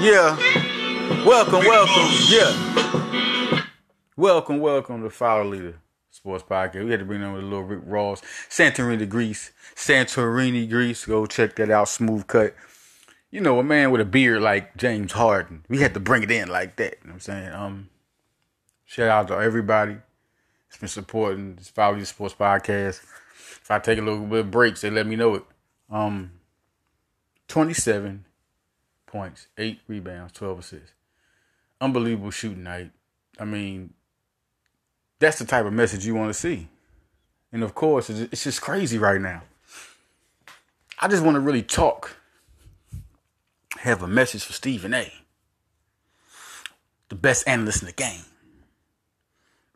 Yeah. Welcome, welcome. Yeah. Welcome, welcome to Follow Leader Sports Podcast. We had to bring with a little Rick Ross, Santorini Greece, Santorini Greece. Go check that out. Smooth cut. You know, a man with a beard like James Harden. We had to bring it in like that. You know what I'm saying? Um, shout out to everybody. It's been supporting this Follow Leader Sports Podcast. If I take a little bit of breaks, they let me know it. Um, 27 points, eight rebounds, 12 assists. Unbelievable shooting night. I mean, that's the type of message you want to see. And of course, it's just crazy right now. I just want to really talk, have a message for Stephen A., the best analyst in the game.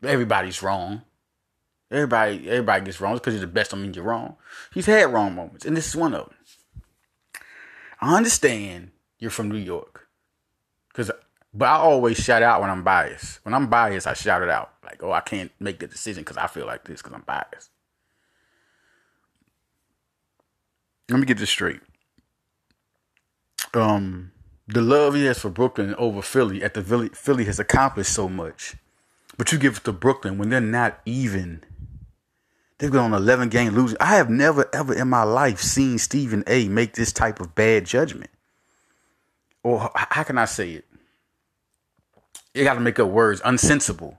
Everybody's wrong. Everybody, everybody gets wrong. because you're the best don't mean you're wrong. He's had wrong moments, and this is one of them. I understand you're from New York. Cause but I always shout out when I'm biased. When I'm biased, I shout it out. Like, oh, I can't make the decision because I feel like this because I'm biased. Let me get this straight. Um, the love he has for Brooklyn over Philly at the Philly, Philly has accomplished so much, but you give it to Brooklyn when they're not even. They've gone on 11 game losing. I have never ever in my life seen Stephen A. make this type of bad judgment or how can I say it? You got to make up words unsensible.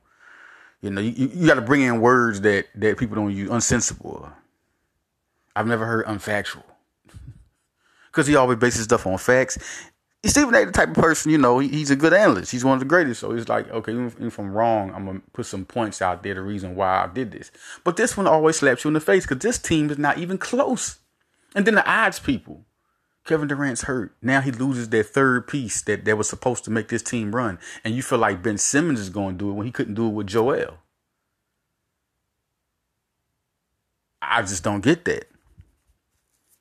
You know, you, you got to bring in words that that people don't use. Unsensible. I've never heard unfactual because he always bases stuff on facts. Stephen A. the type of person, you know, he, he's a good analyst. He's one of the greatest. So he's like, okay, even if I'm wrong, I'm gonna put some points out there. The reason why I did this, but this one always slaps you in the face because this team is not even close. And then the odds people, Kevin Durant's hurt. Now he loses that third piece that, that was supposed to make this team run. And you feel like Ben Simmons is going to do it when he couldn't do it with Joel. I just don't get that.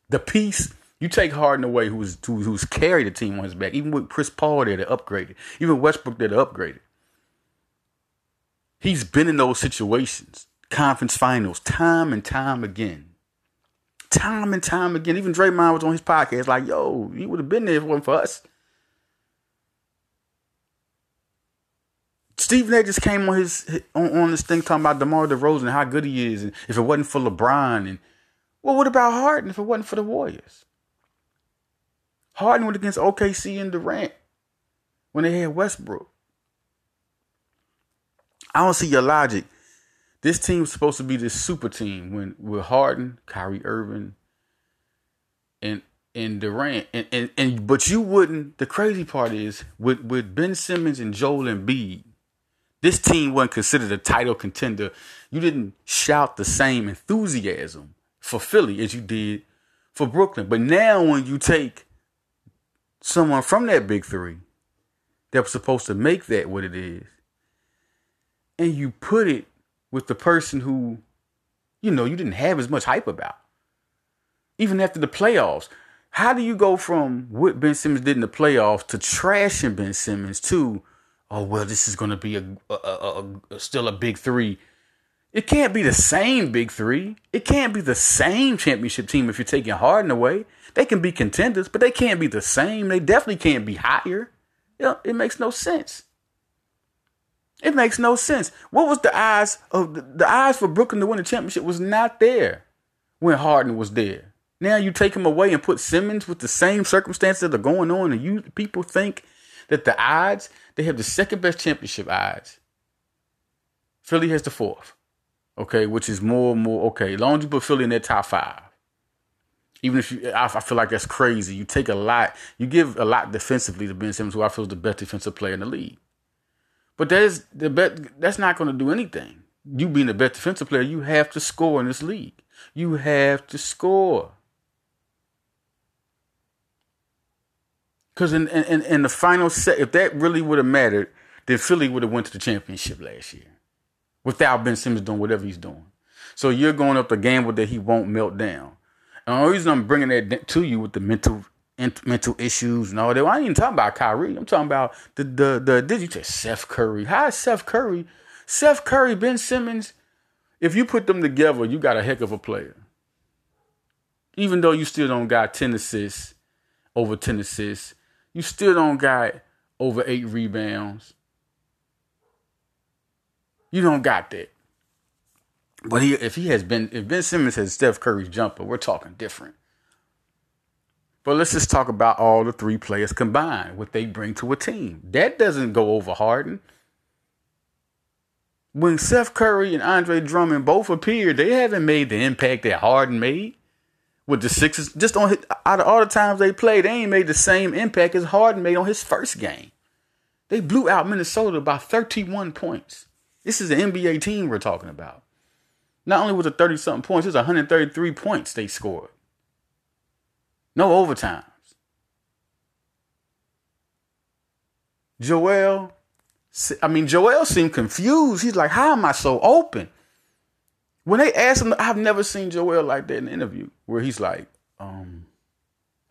The piece, you take Harden away, who's who, who's carried the team on his back, even with Chris Paul there to upgrade it, even Westbrook there to upgrade it. He's been in those situations, conference finals, time and time again time and time again. Even Draymond was on his podcast, like, yo, he would have been there if it wasn't for us. Stephen A. just came on his on, on this thing talking about DeMar DeRozan and how good he is, and if it wasn't for LeBron, and well, what about Harden if it wasn't for the Warriors? Harden went against OKC and Durant when they had Westbrook. I don't see your logic this team was supposed to be this super team when with Harden, Kyrie Irving, and and Durant, and, and and but you wouldn't. The crazy part is with with Ben Simmons and Joel Embiid, this team wasn't considered a title contender. You didn't shout the same enthusiasm for Philly as you did for Brooklyn. But now when you take someone from that big three that was supposed to make that what it is, and you put it with the person who, you know, you didn't have as much hype about. Even after the playoffs. How do you go from what Ben Simmons did in the playoffs to trashing Ben Simmons to, oh, well, this is going to be a, a, a, a still a big three? It can't be the same big three. It can't be the same championship team if you're taking Harden away. They can be contenders, but they can't be the same. They definitely can't be higher. It makes no sense. It makes no sense. What was the eyes of the, the eyes for Brooklyn to win the championship was not there when Harden was there. Now you take him away and put Simmons with the same circumstances that are going on, and you people think that the odds they have the second best championship odds. Philly has the fourth, okay, which is more and more okay. Long as you put Philly in their top five, even if you, I, I, feel like that's crazy. You take a lot, you give a lot defensively to Ben Simmons, who I feel is the best defensive player in the league. But that's the bet. That's not going to do anything. You being the best defensive player, you have to score in this league. You have to score. Because in, in in the final set, if that really would have mattered, then Philly would have went to the championship last year, without Ben Simmons doing whatever he's doing. So you're going up the gamble that he won't melt down. And the only reason I'm bringing that to you with the mental mental issues and all that. Well, I ain't even talking about Kyrie. I'm talking about the the the. Did you say Seth Curry? How is Seth Curry? Seth Curry, Ben Simmons. If you put them together, you got a heck of a player. Even though you still don't got ten assists, over ten assists, You still don't got over eight rebounds. You don't got that. But he, if he has been, if Ben Simmons has Seth Curry's jumper, we're talking different. But let's just talk about all the three players combined, what they bring to a team. That doesn't go over Harden. When Seth Curry and Andre Drummond both appeared, they haven't made the impact that Harden made with the Sixers. Just on out of all the times they played, they ain't made the same impact as Harden made on his first game. They blew out Minnesota by 31 points. This is an NBA team we're talking about. Not only was it 30 something points, it's 133 points they scored. No overtimes. Joel, I mean, Joel seemed confused. He's like, How am I so open? When they asked him, I've never seen Joel like that in an interview where he's like, um,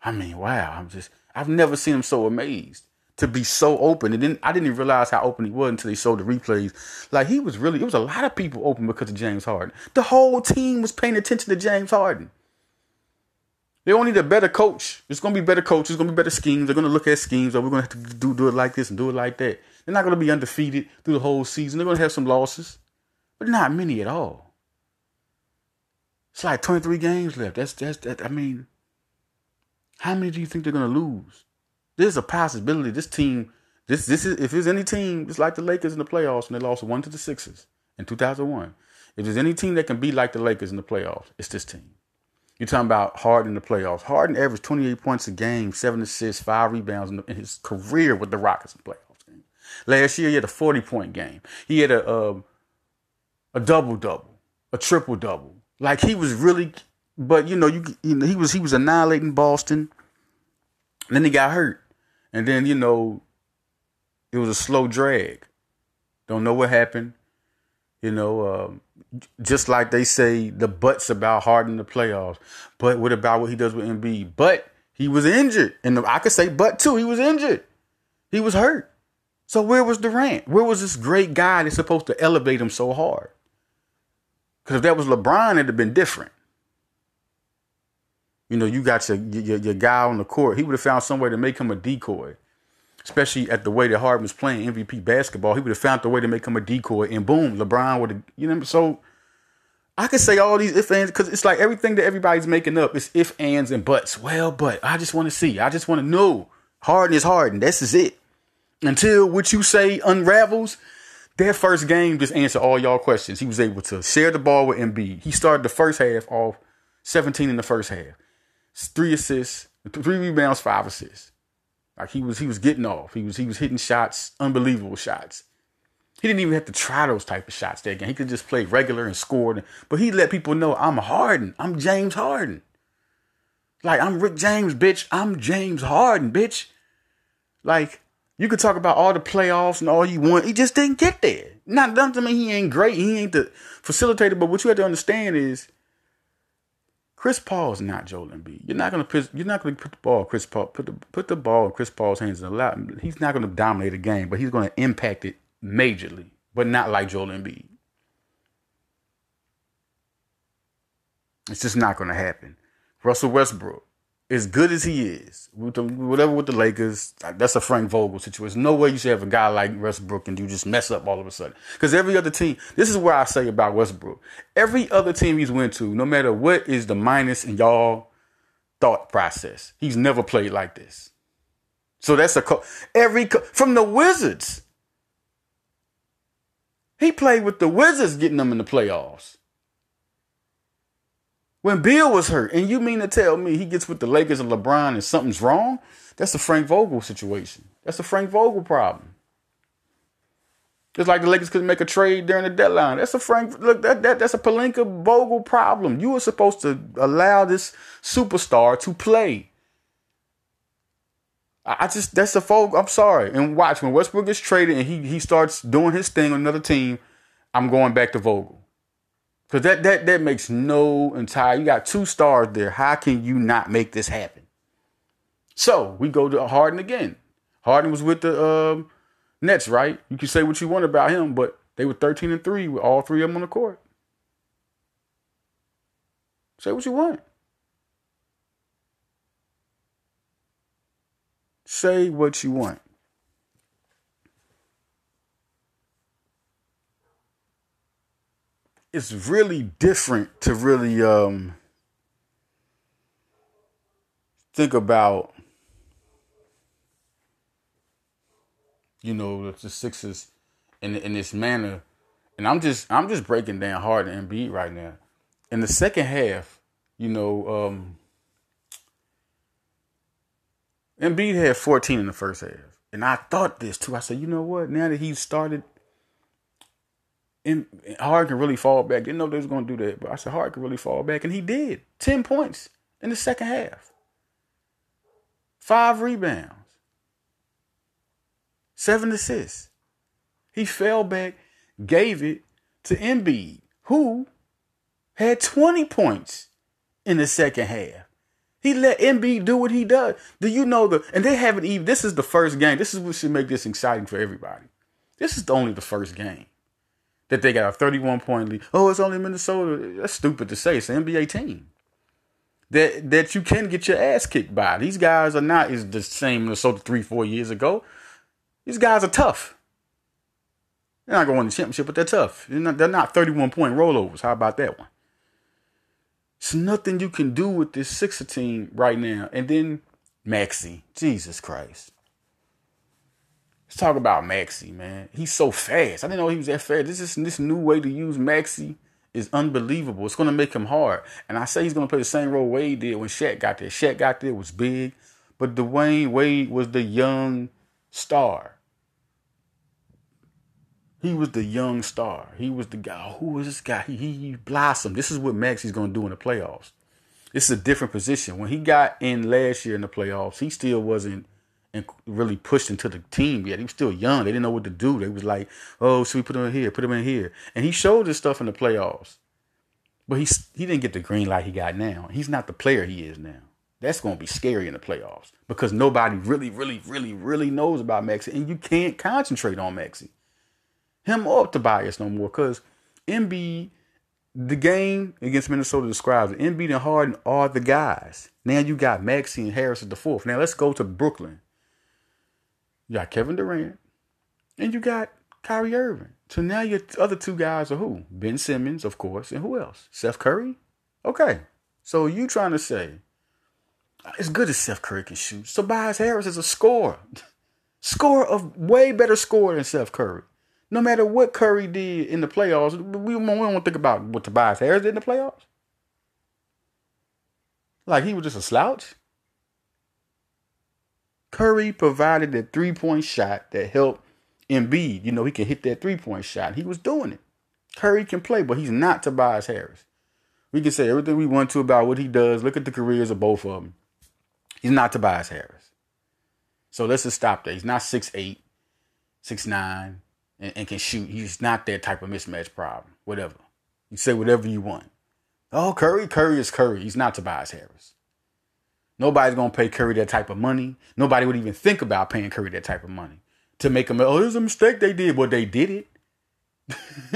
I mean, wow, I'm just, I've never seen him so amazed to be so open. And then I didn't even realize how open he was until they showed the replays. Like he was really, it was a lot of people open because of James Harden. The whole team was paying attention to James Harden. They all need a better coach. It's gonna be better coaches. It's gonna be better schemes. They're gonna look at schemes. Or we're gonna have to do do it like this and do it like that. They're not gonna be undefeated through the whole season. They're gonna have some losses, but not many at all. It's like 23 games left. That's that's that. I mean, how many do you think they're gonna lose? There's a possibility this team, this this is if there's any team, it's like the Lakers in the playoffs when they lost one to the Sixers in 2001. If there's any team that can be like the Lakers in the playoffs, it's this team. You're talking about Harden in the playoffs. Harden averaged 28 points a game, seven assists, five rebounds in, the, in his career with the Rockets in playoffs. Game. Last year, he had a 40 point game. He had a um, a, a double double, a triple double. Like he was really, but you know, you, you know, he was he was annihilating Boston. then he got hurt, and then you know, it was a slow drag. Don't know what happened. You know, um, just like they say the butts about Harden the playoffs. But what about what he does with Embiid? But he was injured. And I could say but too. He was injured. He was hurt. So where was Durant? Where was this great guy that's supposed to elevate him so hard? Because if that was LeBron, it'd have been different. You know, you got your, your, your guy on the court. He would have found some way to make him a decoy especially at the way that Harden was playing MVP basketball, he would have found the way to make him a decoy, and boom, LeBron would have, you know. So I could say all these if ands because it's like everything that everybody's making up is if ands and buts. Well, but I just want to see. I just want to know. Harden is Harden. This is it. Until what you say unravels, that first game just answered all y'all questions. He was able to share the ball with Embiid. He started the first half off 17 in the first half, three assists, three rebounds, five assists. Like he was he was getting off. He was he was hitting shots, unbelievable shots. He didn't even have to try those type of shots that game. He could just play regular and score. But he let people know I'm Harden. I'm James Harden. Like I'm Rick James, bitch. I'm James Harden, bitch. Like you could talk about all the playoffs and all you want. He just didn't get there. Not doesn't mean he ain't great. He ain't the facilitator. But what you have to understand is Chris Paul is not Joel Embiid. You're not gonna you're not gonna put the ball Chris Paul put the put the ball in Chris Paul's hands a lot. he's not gonna dominate a game, but he's gonna impact it majorly, but not like Joel Embiid. It's just not gonna happen. Russell Westbrook, as good as he is, with the, whatever with the Lakers, uh, that's a Frank Vogel situation. No way you should have a guy like Westbrook and you just mess up all of a sudden. Because every other team, this is where I say about Westbrook. Every other team he's went to, no matter what is the minus in y'all thought process, he's never played like this. So that's a co- every co- from the Wizards. He played with the Wizards, getting them in the playoffs. When Beal was hurt, and you mean to tell me he gets with the Lakers and LeBron and something's wrong? That's a Frank Vogel situation. That's a Frank Vogel problem. Just like the Lakers couldn't make a trade during the deadline. That's a Frank look that, that that's a Pelinka Vogel problem. You were supposed to allow this superstar to play. I just that's a Vogel. I'm sorry. And watch when Westbrook gets traded and he he starts doing his thing on another team. I'm going back to Vogel. Because that, that, that makes no entire. You got two stars there. How can you not make this happen? So we go to Harden again. Harden was with the um, Nets, right? You can say what you want about him, but they were 13 and 3 with all three of them on the court. Say what you want. Say what you want. It's really different to really um think about you know the Sixers in in this manner, and I'm just I'm just breaking down Harden Embiid right now. In the second half, you know, um, Embiid had 14 in the first half, and I thought this too. I said, you know what? Now that he's started, and Hard can really fall back. Didn't know they was gonna do that, but I said Hard can really fall back, and he did. 10 points in the second half, five rebounds seven assists. He fell back, gave it to Embiid, who had 20 points in the second half. He let Embiid do what he does. Do you know the and they haven't even this is the first game. This is what should make this exciting for everybody. This is only the first game. That they got a 31 point lead. Oh, it's only Minnesota. That's stupid to say. It's an NBA team. That that you can get your ass kicked by. These guys are not is the same Minnesota three, four years ago. These guys are tough. They're not going to the championship, but they're tough. They're not, they're not 31 point rollovers. How about that one? It's nothing you can do with this Sixer team right now. And then Maxey. Jesus Christ. Let's talk about Maxey, man. He's so fast. I didn't know he was that fast. This is this new way to use Maxey is unbelievable. It's going to make him hard. And I say he's going to play the same role Wade did when Shaq got there. Shaq got there, was big. But Dwyane Wade was the young star. He was the young star. He was the guy. Who was this guy? He, he blossomed. This is what Maxey's going to do in the playoffs. This is a different position. When he got in last year in the playoffs, he still wasn't really pushed into the team yet. He was still young. They didn't know what to do. They was like, "Oh, should we put him in here? Put him in here?" And he showed his stuff in the playoffs, but he he didn't get the green light he got now. He's not the player he is now. That's going to be scary in the playoffs because nobody really, really, really, really knows about Maxey, and you can't concentrate on Maxey him or Tobias no more because Embiid, the game against Minnesota describes it. Embiid and Harden are the guys. Now you got Maxey and Harris at the fourth. Now let's go to Brooklyn. You got Kevin Durant and you got Kyrie Irving. So now your other two guys are who? Ben Simmons, of course, and who else? Seth Curry? Okay. So you trying to say it's good as Seth Curry can shoot. Tobias Harris is a scorer. score of way better score than Seth Curry no matter what Curry did in the playoffs, we, we don't think about what Tobias Harris did in the playoffs. Like he was just a slouch. Curry provided that three point shot that helped Embiid. You know, he can hit that three point shot. He was doing it. Curry can play, but he's not Tobias Harris. We can say everything we want to about what he does. Look at the careers of both of them. He's not Tobias Harris. So let's just stop there. He's not 6'8, 6'9, and, and can shoot. He's not that type of mismatch problem. Whatever. You say whatever you want. Oh, Curry, Curry is Curry. He's not Tobias Harris. Nobody's gonna pay Curry that type of money. Nobody would even think about paying Curry that type of money to make him. Oh, there's a mistake they did. Well, they did it.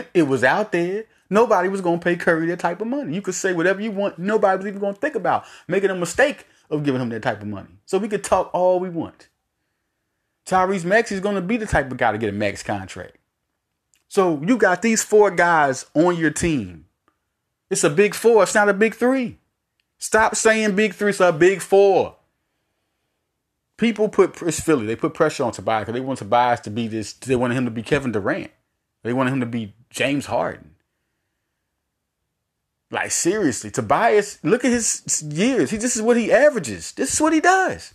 it was out there. Nobody was gonna pay Curry that type of money. You could say whatever you want. Nobody was even gonna think about making a mistake of giving him that type of money. So we could talk all we want. Tyrese Maxey is to be the type of guy to get a max contract. So you got these four guys on your team. It's a big four. It's not a big three. Stop saying big three. A big four. People put it's Philly. They put pressure on Tobias because they want Tobias to be this. They wanted him to be Kevin Durant. They wanted him to be James Harden. Like seriously, Tobias. Look at his years. He this is what he averages. This is what he does.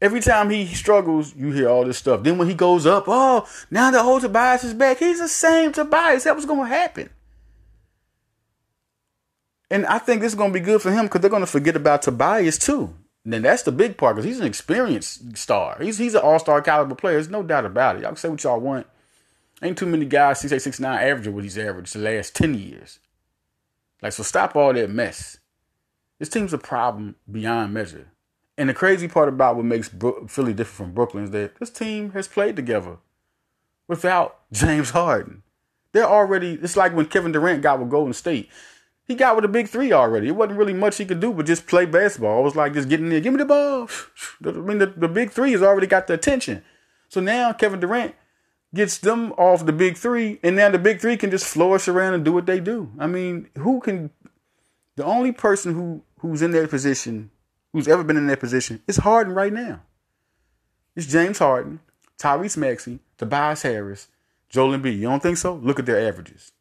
Every time he struggles, you hear all this stuff. Then when he goes up, oh, now the whole Tobias is back. He's the same Tobias. That was going to happen. And I think this is going to be good for him because they're going to forget about Tobias too. And then that's the big part because he's an experienced star. He's he's an all star caliber player. There's no doubt about it. Y'all can say what y'all want. Ain't too many guys six eight six nine averaging what he's averaged the last ten years. Like so, stop all that mess. This team's a problem beyond measure. And the crazy part about what makes Philly different from Brooklyn is that this team has played together without James Harden. They're already, it's like when Kevin Durant got with Golden State. He got with the big three already. It wasn't really much he could do but just play basketball. It was like just getting there, give me the ball. I mean, the, the big three has already got the attention. So now Kevin Durant gets them off the big three, and now the big three can just flourish around and do what they do. I mean, who can? The only person who who's in that position, who's ever been in that position, is Harden right now. It's James Harden, Tyrese Maxey, Tobias Harris, Joel Embiid. You don't think so? Look at their averages.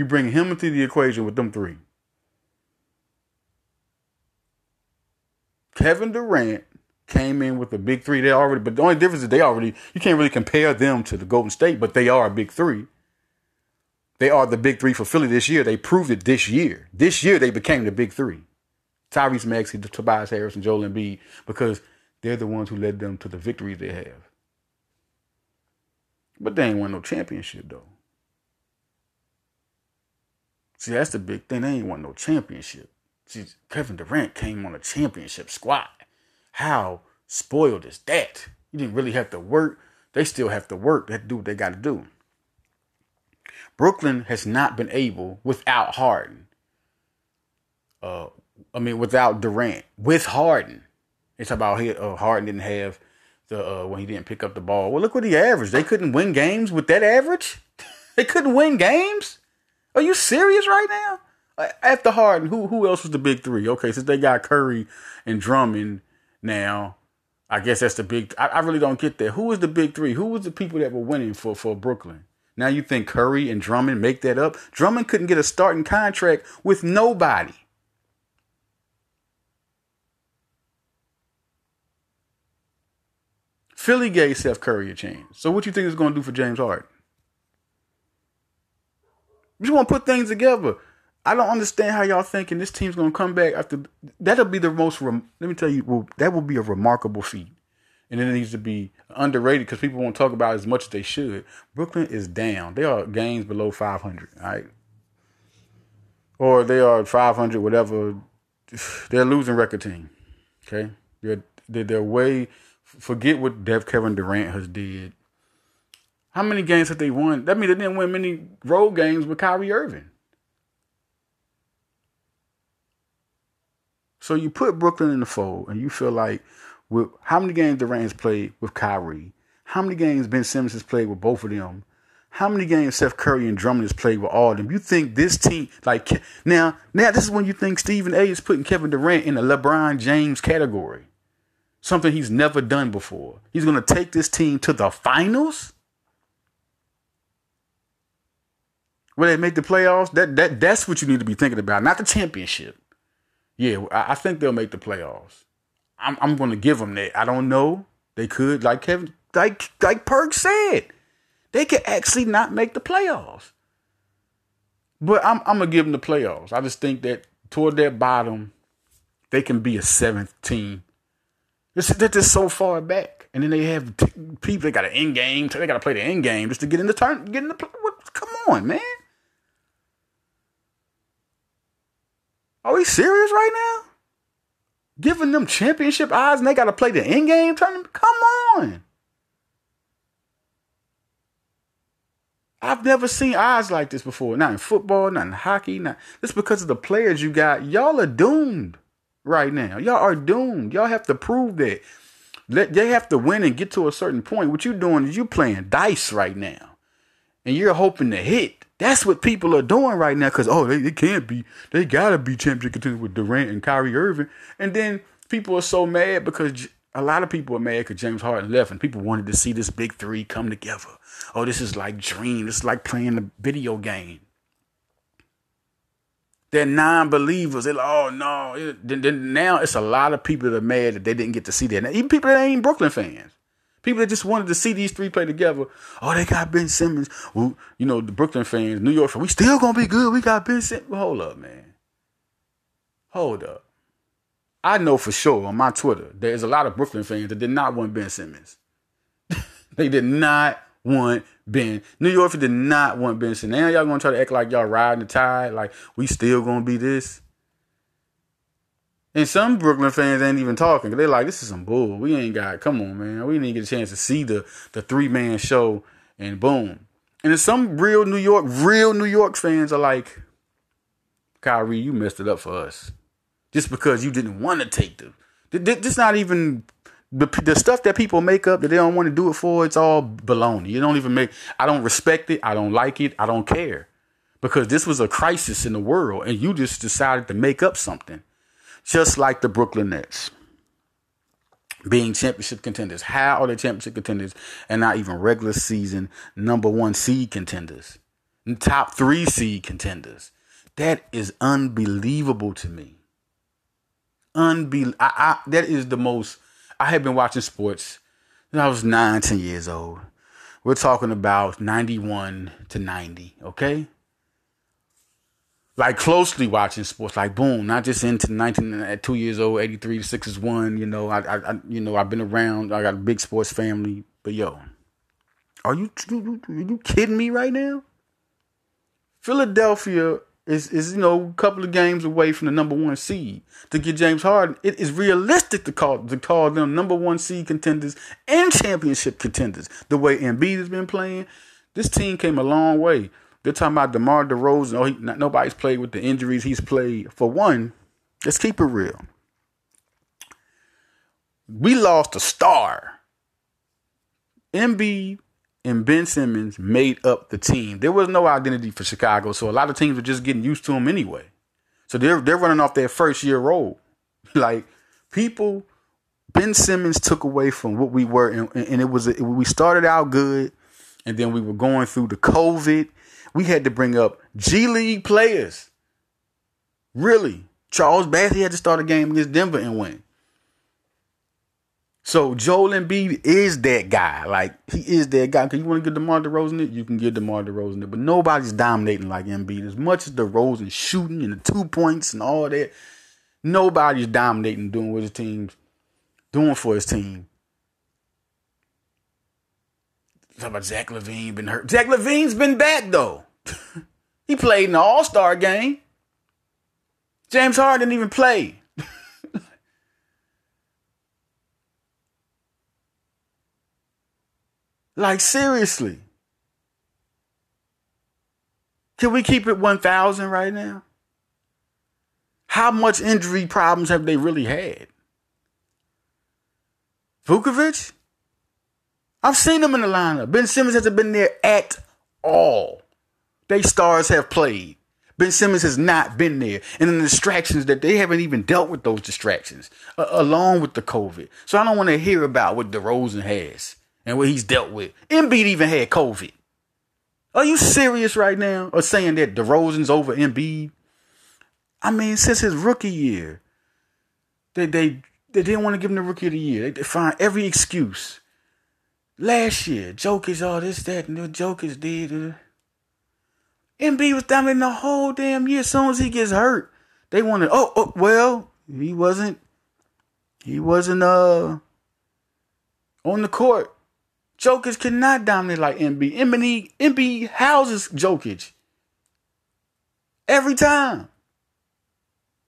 You bring him into the equation with them three. Kevin Durant came in with a big three. They already, but the only difference is they already, you can't really compare them to the Golden State, but they are a big three. They are the big three for Philly this year. They proved it this year. This year they became the big three. Tyrese Maxey, Tobias Harris, and Joel Embiid, because they're the ones who led them to the victories they have. But they ain't won no championship though. See, that's the big thing. They ain't won no championship. See, Kevin Durant came on a championship squad. How spoiled is that? You didn't really have to work. They still have to work. They have to do what they got to do. Brooklyn has not been able without Harden. Uh, I mean, without Durant, with Harden. It's about uh, Harden didn't have the uh, when he didn't pick up the ball. Well, look what he averaged. They couldn't win games with that average. they couldn't win games. Are you serious right now? Uh, after Harden, who who else was the big three? Okay, since they got Curry and Drummond now, I guess that's the big. I, I really don't get that. Who was the big three? Who was the people that were winning for for Brooklyn? Now you think Curry and Drummond make that up? Drummond couldn't get a starting contract with nobody. Philly gave Seth Curry a chance. So what you think is going to do for James Harden? You just want to put things together. I don't understand how y'all thinking this team's to come back after. That'll be the most. Let me tell you, well, that will be a remarkable feat, and it needs to be underrated because people won't talk about as much as they should. Brooklyn is down. They are games below 500, right? Or they are 500, whatever. They're losing record team. Okay, they're they're, they're way. Forget what Dev Kevin Durant has did. How many games have they won? That means they didn't win many road games with Kyrie Irving. So you put Brooklyn in the fold, and you feel like, with how many games Durant has played with Kyrie, how many games Ben Simmons has played with both of them, how many games Seth Curry and Drummond has played with all of them. You think this team, like now, now this is when you think Stephen A. is putting Kevin Durant in the LeBron James category, something he's never done before. He's going to take this team to the finals. Will they make the playoffs? That that that's what you need to be thinking about, not the championship yeah, I think they'll make the playoffs. I'm I'm going to give them that. I don't know. They could, like Kevin, like like Perk said, they could actually not make the playoffs. But I'm I'm gonna give them the playoffs. I just think that toward that bottom, they can be a seventh team. they're just so far back, and then they have t- people. They got an end game. They got to play the end game just to get in the turn. Get in the. Come on, man. Are we serious right now? Giving them championship odds and they got to play the end game tournament? Come on. I've never seen odds like this before. Not in football, not in hockey. Not this because of the players you got. Y'all are doomed right now. Y'all are doomed. Y'all have to prove that. Let, They have to win and get to a certain point. What you doing is you playing dice right now, and you're hoping to hit. That's what people are doing right now because, oh, they, they can't be. They got to be championship contenders with Durant and Kyrie Irving. And then people are so mad because a lot of people are mad because James Harden left and people wanted to see this big three come together. Oh, this is like dream. Is like playing a video game. They're non-believers. They're like, oh no. Then, then now it's a lot of people that are mad that they didn't get to see that. Now, even people that ain't Brooklyn fans. People that just wanted to see these three play together. Oh, they got Ben Simmons. Well, you know, the Brooklyn fans, New York fans, we still gonna be good. We got Ben Simmons. hold up, man. Hold up. I know for sure on my Twitter, there's a lot of Brooklyn fans that did not want Ben Simmons. they did not want Ben. New York did not want Ben Simmons. Now y'all gonna try to act like y'all riding the tide, like we still gonna be this. And some Brooklyn fans ain't even talking. They're like, this is some bull. We ain't got, come on, man. We didn't get a chance to see the, the three man show and boom. And some real New York, real New York fans are like, Kyrie, you messed it up for us. Just because you didn't want to take the. This not even the, the stuff that people make up that they don't want to do it for. It's all baloney. You don't even make. I don't respect it. I don't like it. I don't care because this was a crisis in the world, and you just decided to make up something, just like the Brooklyn Nets being championship contenders. How are they championship contenders and not even regular season number one seed contenders, top three seed contenders? That is unbelievable to me. Unbelievable. I, I, that is the most. I have been watching sports I was nine, ten years old. We're talking about 91 to 90, okay? Like closely watching sports, like boom, not just into 19 at two years old, 83 6 is one. You know, I, I, you know, I've been around. I got a big sports family, but yo, are you are you kidding me right now? Philadelphia is is you know a couple of games away from the number one seed to get James Harden. It is realistic to call to call them number one seed contenders and championship contenders. The way Embiid has been playing, this team came a long way. They're talking about DeMar DeRozan. Oh, he, nobody's played with the injuries he's played. For one, let's keep it real. We lost a star. Embiid and Ben Simmons made up the team. There was no identity for Chicago, so a lot of teams were just getting used to him anyway. So they're they're running off their first year role. like people, Ben Simmons took away from what we were, and, and it was we started out good, and then we were going through the COVID we had to bring up G League players. Really. Charles Bassey had to start a game against Denver and win. So Joel Embiid is that guy. Like he is that guy. Cause you want to get DeMar DeRozan it, you can get DeMar DeRozan it. But nobody's dominating like Embiid. As much as DeRozan shooting and the two points and all that, nobody's dominating doing what his team's doing for his team Talk about Zach LaVine been hurt. Zach LaVine's been back though. he played in the All Star game. James Harden didn't even play. like seriously. Can we keep it 1,000 right now? How much injury problems have they really had? Vucevic? I've seen them in the lineup. Ben Simmons hasn't been there at all. They stars have played. Ben Simmons has not been there. And the distractions that they haven't even dealt with those distractions, uh, along with the COVID. So I don't want to hear about what DeRozan has and what he's dealt with. Embiid even had COVID. Are you serious right now? Or saying that DeRozan's over Embiid? I mean, since his rookie year, they they they didn't want to give him the rookie of the year. They, they find every excuse. Last year, Jokic, all this, that, and the Jokic did. Uh, Embiid was down in the whole damn year. As soon as he gets hurt, they wanted. Oh, oh, well, he wasn't. He wasn't uh on the court. Jokic cannot dominate like Embiid. Embiid, Embiid houses Jokic every time.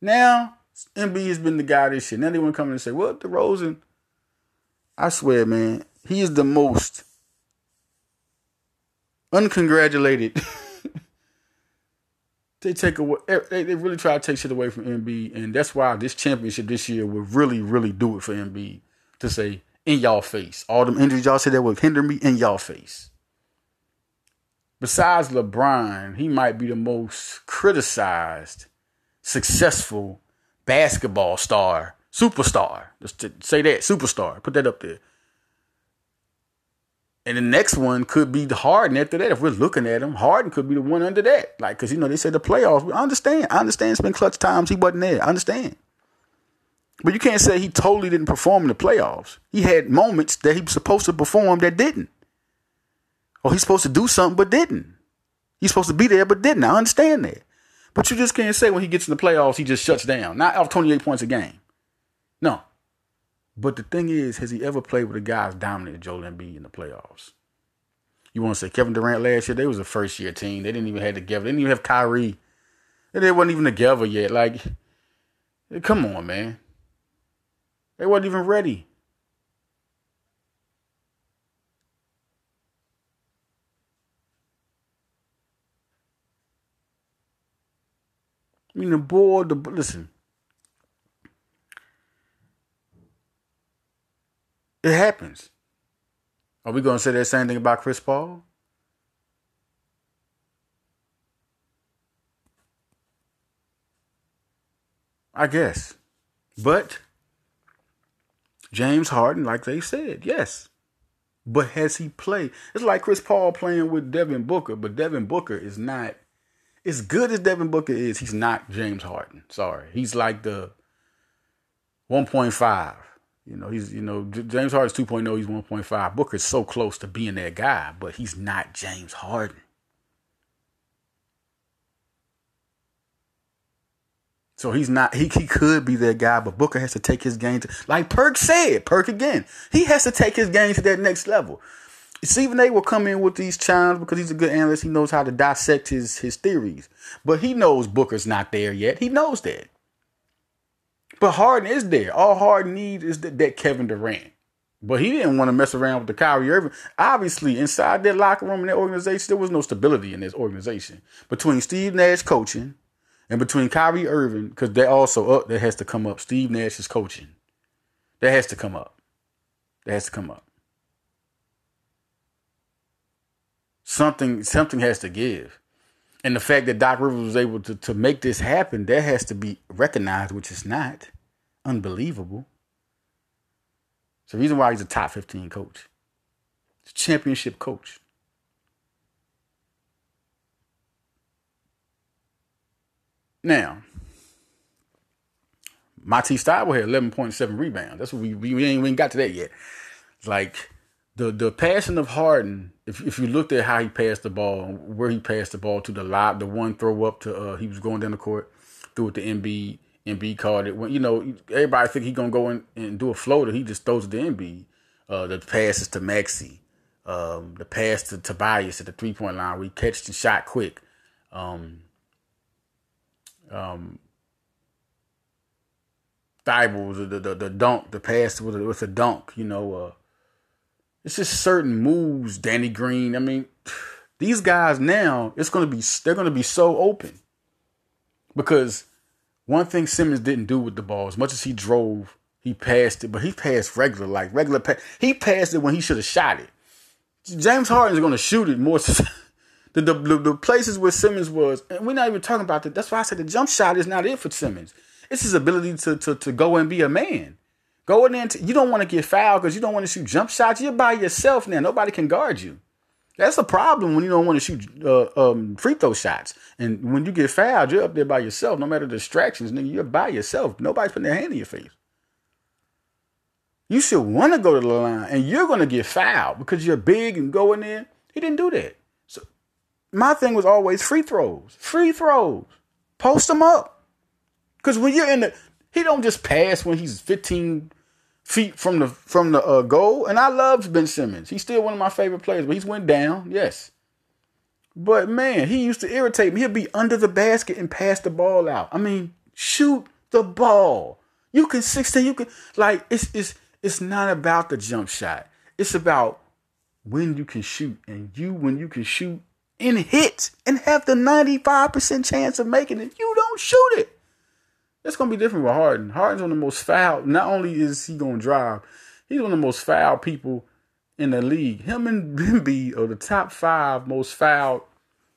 Now Embiid has been the guy this year. Now they want to come in and say, "What well, DeRozan?" I swear, man, he is the most uncongratulated. they take away. They, they really try to take shit away from Embiid, and that's why this championship this year will really, really do it for Embiid to say in y'all face. All them injuries y'all said that would hinder me in y'all face. Besides LeBron, he might be the most criticized, successful basketball star, superstar. Just to say that, superstar. Put that up there. And the next one could be Harden after that. If we're looking at him, Harden could be the one under that. Like, because, you know, they said the playoffs. I understand. I understand it's been clutch times. He wasn't there. I understand. But you can't say he totally didn't perform in the playoffs. He had moments that he was supposed to perform that didn't. Or he's supposed to do something but didn't. He's supposed to be there but didn't. I understand that. But you just can't say when he gets in the playoffs, he just shuts down. Not off 28 points a game. No. But the thing is, has he ever played with a guy as dominant as Joel Embiid in the playoffs? You want to say Kevin Durant last year? They was a first year team. They didn't even have together. They didn't even have Kyrie. They wasn't even together yet. Like, come on, man. They wasn't even ready. I mean, the board, the listen. It happens. Are we going to say that same thing about Chris Paul? I guess. But James Harden, like they said, yes. But has he played? It's like Chris Paul playing with Devin Booker, but Devin Booker is not as good as Devin Booker is. He's not James Harden. Sorry, he's like the 1.5. You know, he's you know James Harden's 2.0. He's 1.5. Booker's so close to being that guy, but he's not James Harden. So he's not he he could be that guy, but Booker has to take his game to like Perk said, Perk again. He has to take his game to that next level. Stephen A will come in with these chimes because he's a good analyst. He knows how to dissect his his theories. But he knows Booker's not there yet. He knows that. But Harden is there. All Harden needs is that, that Kevin Durant. But he didn't want to mess around with the Kyrie Irving. Obviously, inside that locker room in that organization, there was no stability in this organization. Between Steve Nash coaching and between Kyrie Irving, because they also up, that has to come up. Steve Nash is coaching. That has to come up. That has to come up. Something something has to give. And the fact that Doc Rivers was able to, to make this happen, that has to be recognized, which is not unbelievable. It's the reason why he's a top 15 coach. He's a championship coach. Now, Matisse Thybulle had 11.7 rebounds. That's what we, we, we ain't, we ain't got to that yet. Like the the passing of Harden, if if you looked at how he passed the ball, where he passed the ball to the lob, the one throw up to uh, he was going down the court, threw it to Embiid. Embiid called it. When you know everybody think he gonna go in and do a floater, he just throws it to Embiid. Uh, the passes to Maxey, um, the pass to Tobias at the three point line, we he catched and shot quick. Um, um, Thybulle, the, the the dunk, the pass with a, with a dunk. You know, uh, it's just certain moves. Danny Green. I mean, these guys now it's gonna be they're gonna be so open because one thing Simmons didn't do with the ball as much as he drove, he passed it, but he passed regular like regular pass. He passed it when he should have shot it. James Harden's gonna shoot it more. The, the, the, places where Simmons was, and we're not even talking about that. That's why I said the jump shot is not it for Simmons. It's his ability to to, to go and be a man. Go in you don't want to get fouled because you don't want to shoot jump shots. You're by yourself now. Nobody can guard you. That's a problem when you don't want to shoot uh, um, free throw shots. And when you get fouled, you're up there by yourself. No matter distractions, nigga, you're by yourself. Nobody's putting their hand in your face. You should want to go to the line, and you're going to get fouled because you're big and go in. He didn't do that So my thing was always free throws. Free throws. Post them up. Cause when you're in the he don't just pass when he's 15 feet from the from the uh, goal. And I love Ben Simmons. He's still one of my favorite players, but he's went down, yes. But man, he used to irritate me. He'll be under the basket and pass the ball out. I mean, shoot the ball. You can 16, you can like it's it's it's not about the jump shot. It's about when you can shoot. And you when you can shoot and hit and have the 95% chance of making it, you don't shoot it. It's gonna be different with Harden. Harden's one of the most foul. Not only is he gonna drive, he's one of the most foul people in the league. Him and Embiid are the top five most foul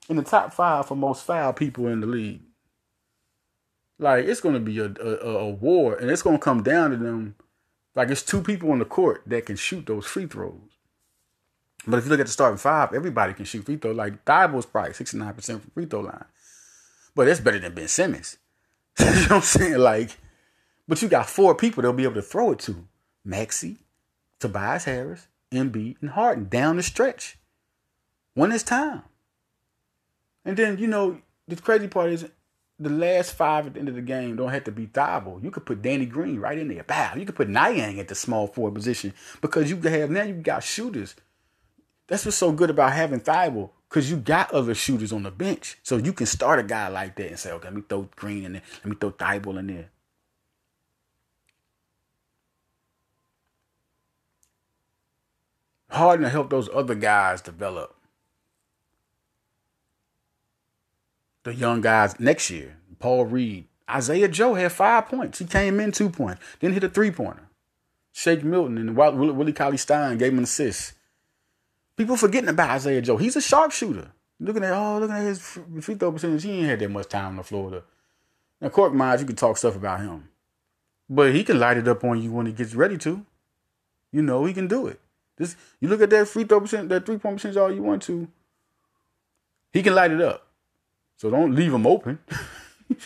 in the top five for most foul people in the league. Like it's gonna be a, a, a war, and it's gonna come down to them. Like it's two people on the court that can shoot those free throws. But if you look at the starting five, everybody can shoot free throw. Like Thybulle's probably 69% from free throw line. But that's better than Ben Simmons. you know what I'm saying? Like, but you got four people they'll be able to throw it to. Maxey, Tobias Harris, Embiid, and Harden down the stretch. When it's time. And then, you know, the crazy part is the last five at the end of the game don't have to be Thybulle. You could put Danny Green right in there. Bow. You could put Niang at the small forward position because you have now you got shooters that's what's so good about having Thybulle, because you got other shooters on the bench. So you can start a guy like that and say, okay, let me throw Green in there. Let me throw Thybulle in there. Harden to help those other guys develop. The young guys next year. Paul Reed. Isaiah Joe had five points. He came in two points, then hit a three pointer. Shake Milton and Willie Cauley Stein gave him an assist. People forgetting about Isaiah Joe. He's a sharpshooter. Looking at oh, looking at his free throw percentage, he ain't had that much time in. To, now, Korkmaz, you can talk stuff about him, but he can light it up on you when he gets ready to. You know he can do it. This you look at that free throw percent, that three point percentage all you want to. He can light it up. So don't leave him open.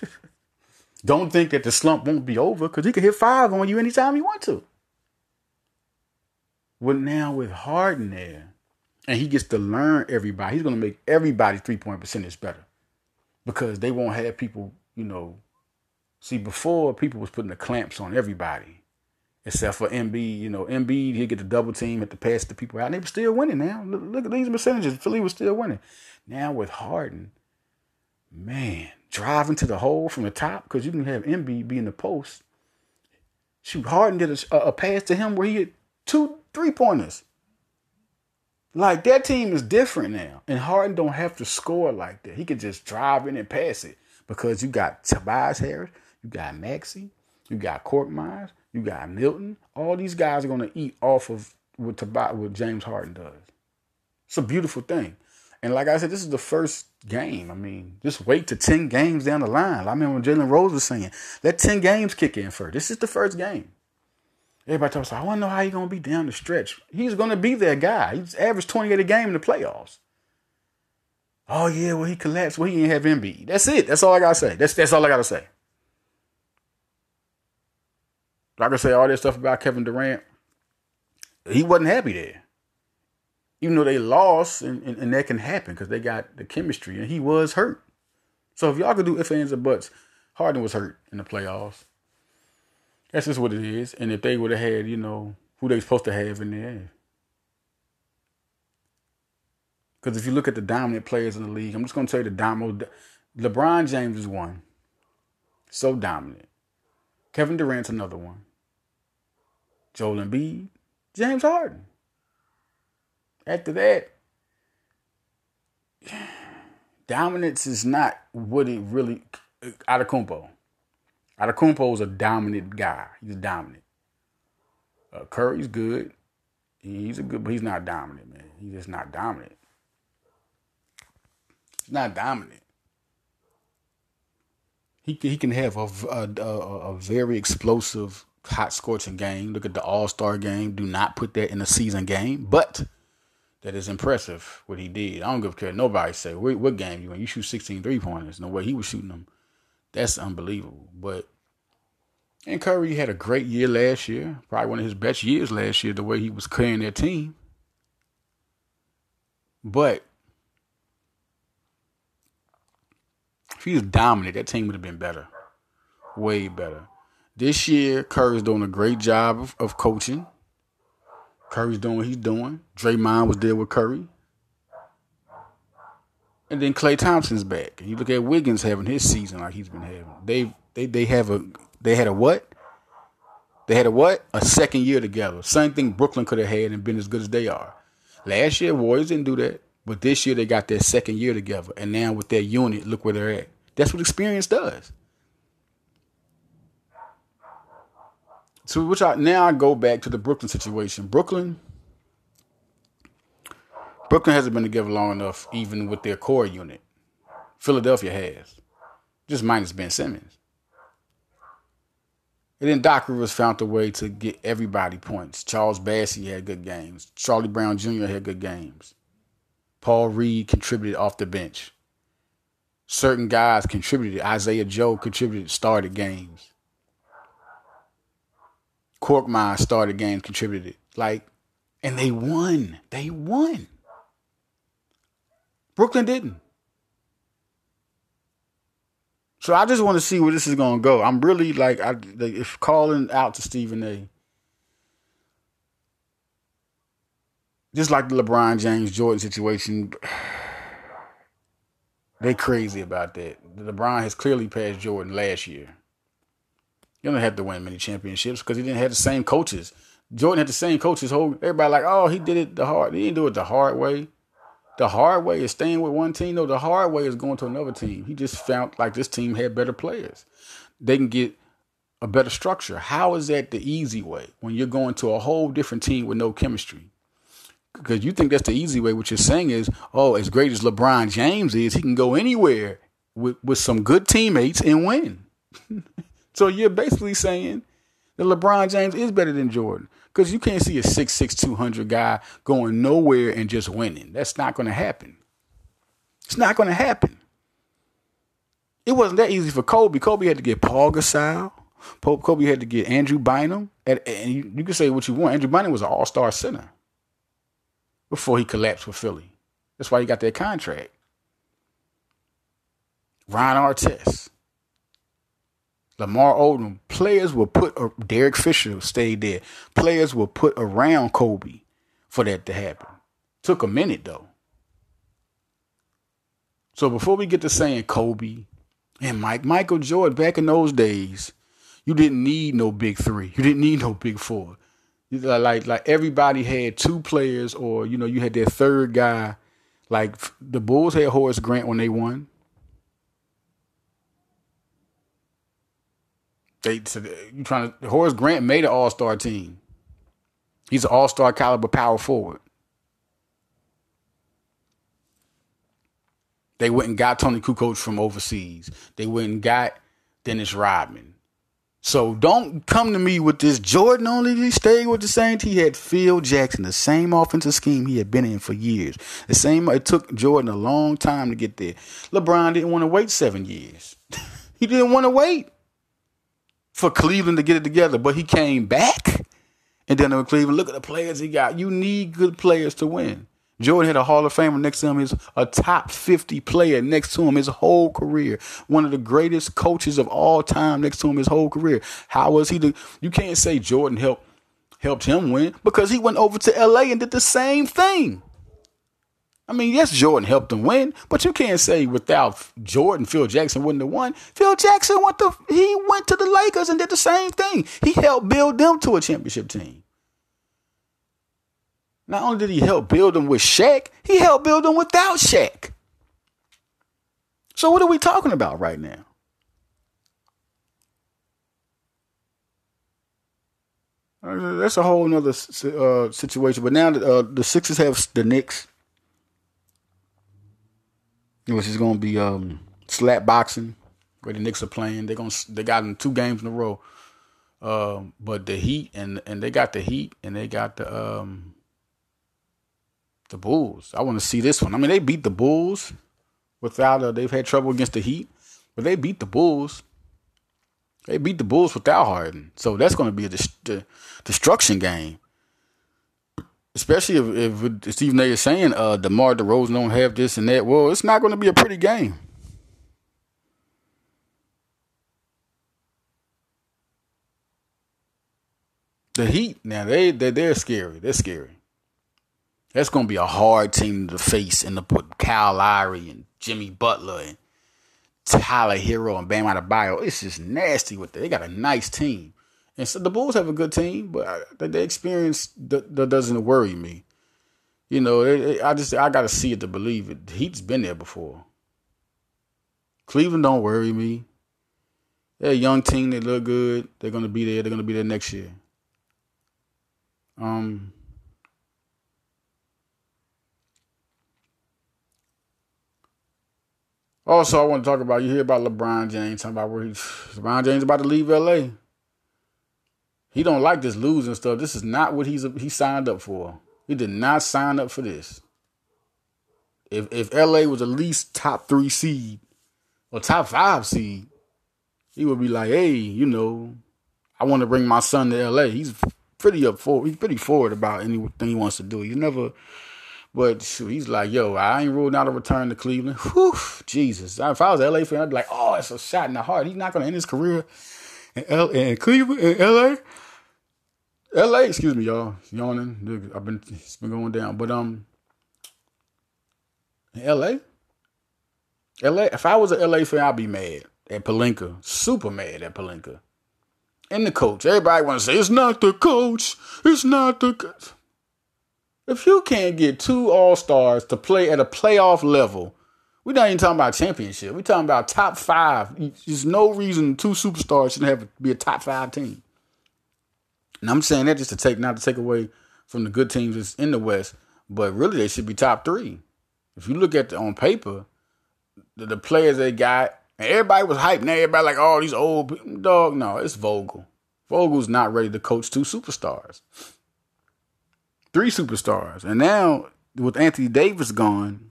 don't think that the slump won't be over because he can hit five on you anytime he want to. But now with Harden there, and he gets to learn everybody. He's going to make everybody's three point percentage better because they won't have people, you know. See, before people was putting the clamps on everybody, except for Embiid. You know, Embiid he'd get the double team, at the pass the people out, and they were still winning. Now look, look at these percentages. Philly was still winning. Now with Harden, man, driving to the hole from the top because you can have Embiid be in the post. Shoot, Harden did a, a pass to him where he had two three pointers. Like that team is different now. And Harden don't have to score like that. He can just drive in and pass it. Because you got Tobias Harris, you got Maxey, you got Korkmaz, you got Milton. All these guys are gonna eat off of what Tobias what James Harden does. It's a beautiful thing. And like I said, this is the first game. I mean, just wait to 10 games down the line. I when Jalen Rose was saying, let 10 games kick in first. This is the first game. Everybody talks, I want to know how he's going to be down the stretch. He's going to be that guy. He's averaged 28 a game in the playoffs. Oh, yeah, well, he collapsed. Well, he didn't have Embiid. That's it. That's all I got to say. That's, that's all I got to say. Like I say all this stuff about Kevin Durant, he wasn't happy there. Even though they lost, and, and, and that can happen because they got the chemistry, and he was hurt. So if y'all could do ifs, ands, or buts, Harden was hurt in the playoffs. That's just what it is. And if they would have had, you know, who they supposed to have in there. Because if you look at the dominant players in the league, I'm just going to tell you the dominant. LeBron James is one. So dominant. Kevin Durant's another one. Joel Embiid. James Harden. After that, dominance is not what it really. Antetokounmpo. Antetokounmpo is a dominant guy. He's dominant. Uh, Curry's good. He's a good, but he's not dominant, man. He's just not dominant. He's not dominant. He he can have a a, a, a very explosive, hot scorching game. Look at the All Star game. Do not put that in a season game, but that is impressive what he did. I don't give a care. Nobody say what, what game you in. You shoot 16 three pointers. No way he was shooting them that's unbelievable. But and Curry had a great year last year, probably one of his best years last year, the way he was carrying their team. But if he was dominant, that team would have been better. Way better. This year, Curry's doing a great job of, of coaching. Curry's doing what he's doing. Draymond was there with Curry. And then Klay Thompson's back. And you look at Wiggins having his season like he's been having. They they they have a they had a what? They had a what? A second year together. Same thing Brooklyn could have had and been as good as they are. Last year Warriors didn't do that, but this year they got their second year together. And now with their unit, look where they're at. That's what experience does. So which I now I go back to the Brooklyn situation. Brooklyn Brooklyn hasn't been together long enough, even with their core unit. Philadelphia has, just minus Ben Simmons. And then Doc Rivers found a way to get everybody points. Charles Bassey had good games. Charlie Brown Jr. had good games. Paul Reed contributed off the bench. Certain guys contributed. Isaiah Joe contributed, started games. Korkmaz started games, contributed. Like, and they won. They won. Brooklyn didn't. So I just want to see where this is going to go. I'm really like, I like, if calling out to Stephen A. Just like the LeBron James Jordan situation, they crazy about that. LeBron has clearly passed Jordan last year. You don't have to win many championships because he didn't have the same coaches. Jordan had the same coaches. Whole everybody like, oh, he did it the hard. He didn't do it the hard way. The hard way is staying with one team. No, the hard way is going to another team. He just found like this team had better players. They can get a better structure. How is that the easy way when you're going to a whole different team with no chemistry? Because you think that's the easy way. What you're saying is, oh, as great as LeBron James is, he can go anywhere with, with some good teammates and win. so you're basically saying that LeBron James is better than Jordan. Because you can't see a 6'6, 200 guy going nowhere and just winning. That's not going to happen. It's not going to happen. It wasn't that easy for Kobe. Kobe had to get Paul Gasol. Kobe had to get Andrew Bynum. And you, you can say what you want. Andrew Bynum was an all star center before he collapsed with Philly. That's why he got that contract. Ron Artest. Lamar Odom, players will put uh, Derek Fisher stayed there. Players will put around Kobe for that to happen. Took a minute though. So before we get to saying Kobe and Mike, Michael Jordan, back in those days, you didn't need no big three. You didn't need no big four. Like like everybody had two players, or you know, you had that third guy. Like the Bulls had Horace Grant when they won. They you trying to Horace Grant made an All Star team. He's an All Star caliber power forward. They went and got Toni Kukoc from overseas. They went and got Dennis Rodman. So don't come to me with this Jordan only stayed with the Saints. He had Phil Jackson, the same offensive scheme he had been in for years. The same it took Jordan a long time to get there. LeBron didn't want to wait seven years. he didn't want to wait for Cleveland to get it together, but he came back. And then in Cleveland, look at the players he got. You need good players to win. Jordan had a Hall of Famer next to him. He's a top 50 player next to him his whole career. One of the greatest coaches of all time next to him his whole career. How was he the you can't say Jordan helped helped him win because he went over to LA and did the same thing. I mean, yes, Jordan helped them win, but you can't say without Jordan, Phil Jackson wouldn't have won. Phil Jackson went to he went to the Lakers and did the same thing. He helped build them to a championship team. Not only did he help build them with Shaq, he helped build them without Shaq. So what are we talking about right now? That's a whole other uh, situation. But now uh, the Sixers have the Knicks which is going to be um, slap boxing, where the Knicks are playing. They're going to they got in two games in a row. Um, but the Heat and and they got the Heat and they got the um, the Bulls. I want to see this one. I mean, they beat the Bulls without uh, they've had trouble against the Heat, but they beat the Bulls. They beat the Bulls without Harden, so that's going to be a dest- destruction game especially if, if Stephen A. is saying uh, DeMar DeRozan don't have this and that. Well, it's not going to be a pretty game. The Heat now they they they're scary. They're scary. That's going to be a hard team to face and to put Kyle Lowry and Jimmy Butler and Tyler Herro and Bam Adebayo. It's just nasty with that. They got a nice team. And so the Bulls have a good team, but the experience that, doesn't worry me. You know, it, it, I just I got to see it to believe it. Heat's been there before. Cleveland don't worry me. They're a young team. They look good. They're gonna be there. They're gonna be there next year. Um. Also, I want to talk about you hear about LeBron James talking about where he LeBron James about to leave LA. He don't like this losing stuff. This is not what he's he signed up for. He did not sign up for this. If if LA was at least top three seed or top five seed, he would be like, hey, you know, I want to bring my son to LA. He's pretty up for he's pretty forward about anything he wants to do. He's never but shoot, he's like, yo, I ain't ruled out a return to Cleveland. Whew, Jesus. If I was an LA fan, I'd be like, oh, it's a shot in the heart. He's not gonna end his career in, L- in Cleveland, in LA. LA, excuse me, y'all. Yawning. I've been it's been going down. But um LA. LA, if I was an LA fan, I'd be mad at Pelinka. Super mad at Pelinka. And the coach. Everybody wanna say it's not the coach. It's not the coach. If you can't get two All Stars to play at a playoff level, we're not even talking about championship. We're talking about top five. There's no reason two superstars shouldn't have be a top five team. And I'm saying that just to take not to take away from the good teams that's in the West, but really they should be top three. If you look at the on paper, the, the players they got, and everybody was hyped. Now everybody like, oh, these old people. dog. No, it's Vogel. Vogel's not ready to coach two superstars, three superstars, and now with Anthony Davis gone,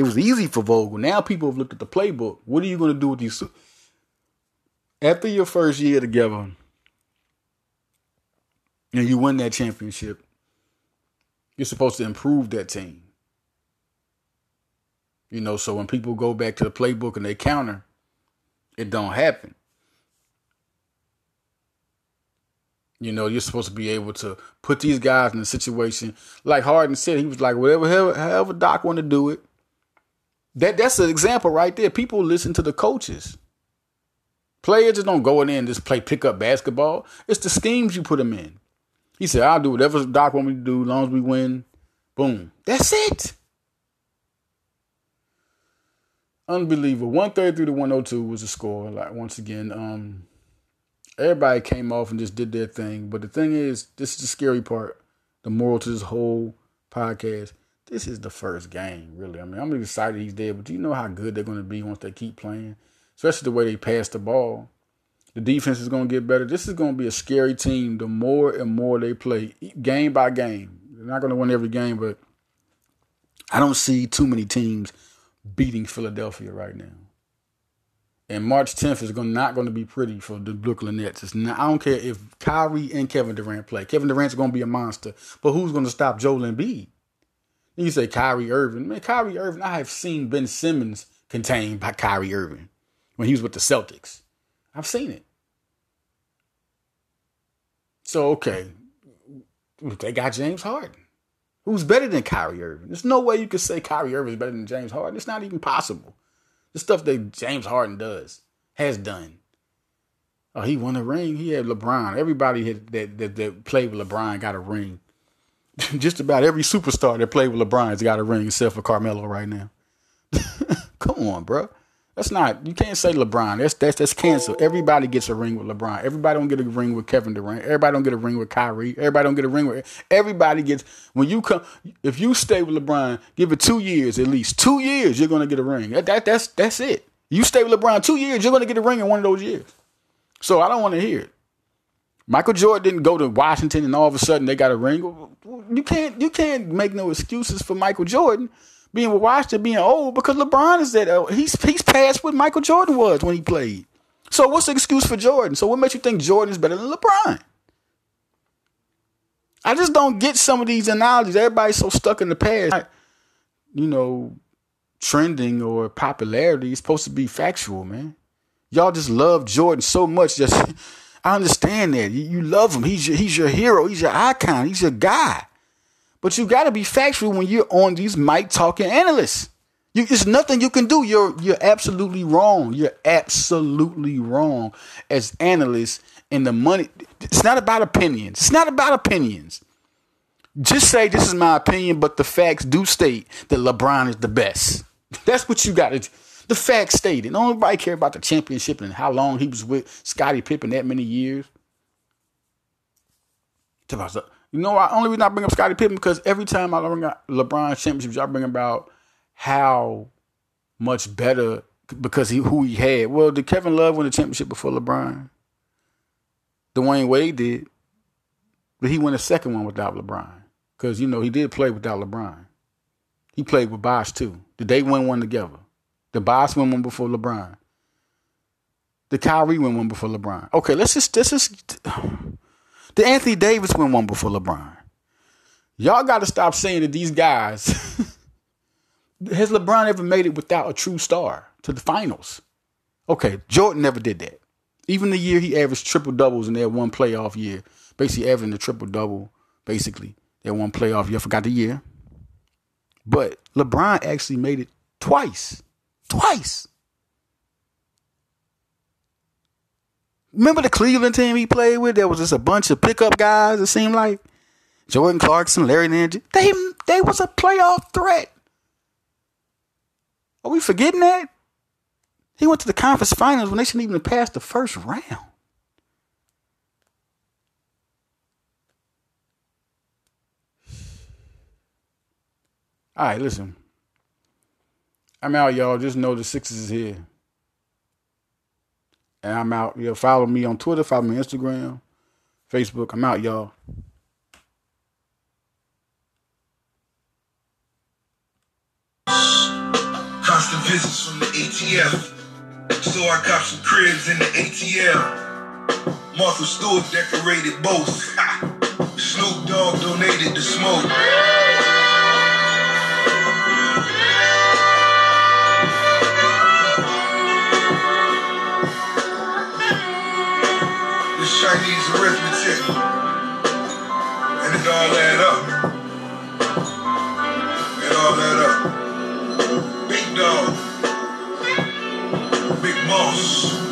it was easy for Vogel. Now people have looked at the playbook. What are you going to do with these? After your first year together, and you win that championship, you're supposed to improve that team. You know, so when people go back to the playbook and they counter, it don't happen. You know, you're supposed to be able to put these guys in a situation like Harden said. He was like, whatever, however Doc want to do it. That that's an example right there. People listen to the coaches. Players just don't go in there and just play pickup basketball. It's the schemes you put them in. He said, I'll do whatever Doc want me to do as long as we win. Boom. That's it. Unbelievable. 133 to 102 was the score. Like once again, um, everybody came off and just did their thing. But the thing is, this is the scary part. The moral to this whole podcast. This is the first game, really. I mean, I'm excited he's there, but do you know how good they're going to be once they keep playing? Especially the way they pass the ball. The defense is going to get better. This is going to be a scary team the more and more they play, game by game. They're not going to win every game, but I don't see too many teams beating Philadelphia right now. And March 10th is going not going to be pretty for the Brooklyn Nets. It's not, I don't care if Kyrie and Kevin Durant play. Kevin Durant's going to be a monster, but who's going to stop Joel Embiid? You say Kyrie Irving. Man, Kyrie Irving, I have seen Ben Simmons contained by Kyrie Irving when he was with the Celtics. I've seen it. So okay, they got James Harden, who's better than Kyrie Irving. There's no way you could say Kyrie Irving is better than James Harden. It's not even possible. The stuff that James Harden does, has done. Oh, he won a ring. He had LeBron. Everybody that, that that played with LeBron got a ring. Just about every superstar that played with LeBron has got a ring, except for Carmelo right now. Come on, bro. That's not you can't say LeBron. That's that's that's canceled. Everybody gets a ring with LeBron. Everybody don't get a ring with Kevin Durant. Everybody don't get a ring with Kyrie. Everybody don't get a ring with everybody gets when you come if you stay with LeBron, give it two years at least. Two years, you're gonna get a ring. That, that that's that's it. You stay with LeBron two years, you're gonna get a ring in one of those years. So I don't want to hear it. Michael Jordan didn't go to Washington and all of a sudden they got a ring. You can't you can't make no excuses for Michael Jordan being with Washington being old because LeBron is that old. Uh, he's he's past what Michael Jordan was when he played. So what's the excuse for Jordan? So what makes you think Jordan is better than LeBron? I just don't get some of these analogies. Everybody's so stuck in the past. You know, trending or popularity is supposed to be factual, man. Y'all just love Jordan so much. Just I understand that you, you love him. He's your, he's your hero. He's your icon. He's your guy. But you got to be factual when you're on these mic talking analysts. You, it's nothing you can do. You're you're absolutely wrong. You're absolutely wrong as analysts. And the money, it's not about opinions. It's not about opinions. Just say this is my opinion, but the facts do state that LeBron is the best. That's what you got to. The fact stated. Nobody care about the championship and how long he was with Scottie Pippen that many years. You know, I only reason I bring up Scottie Pippen because every time I bring up LeBron championships, I bring about how much better because he who he had. Well, did Kevin Love win the championship before LeBron? Dwyane Wade did, but he won a second one without LeBron because you know he did play without LeBron. He played with Bosh too. Did they win one together? The Bosh win one before LeBron. The Kyrie win one before LeBron. Okay, let's just let's just did Anthony Davis win one before LeBron? Y'all got to stop saying that these guys. has LeBron ever made it without a true star to the finals? Okay, Jordan never did that. Even the year he averaged triple doubles in that one playoff year, basically averaging a triple double, basically that one playoff year. I forgot the year. But LeBron actually made it twice. Twice. Remember the Cleveland team he played with? There was just a bunch of pickup guys, it seemed like. Jordan Clarkson, Larry Nance, they they was a playoff threat. Are we forgetting that? He went to the conference finals when they shouldn't even pass the first round. All right, listen. I'm out, y'all. Just know the Sixers is here. And I'm out. Yeah, follow me on Twitter, follow me on Instagram, Facebook. I'm out, y'all. Constant visits from the ATF. So I got some cribs in the ATL. Martha Stewart decorated both. Snoop Dogg donated the smoke. Chinese arithmetic. And it all add up. It all add up. Big dog. Big boss.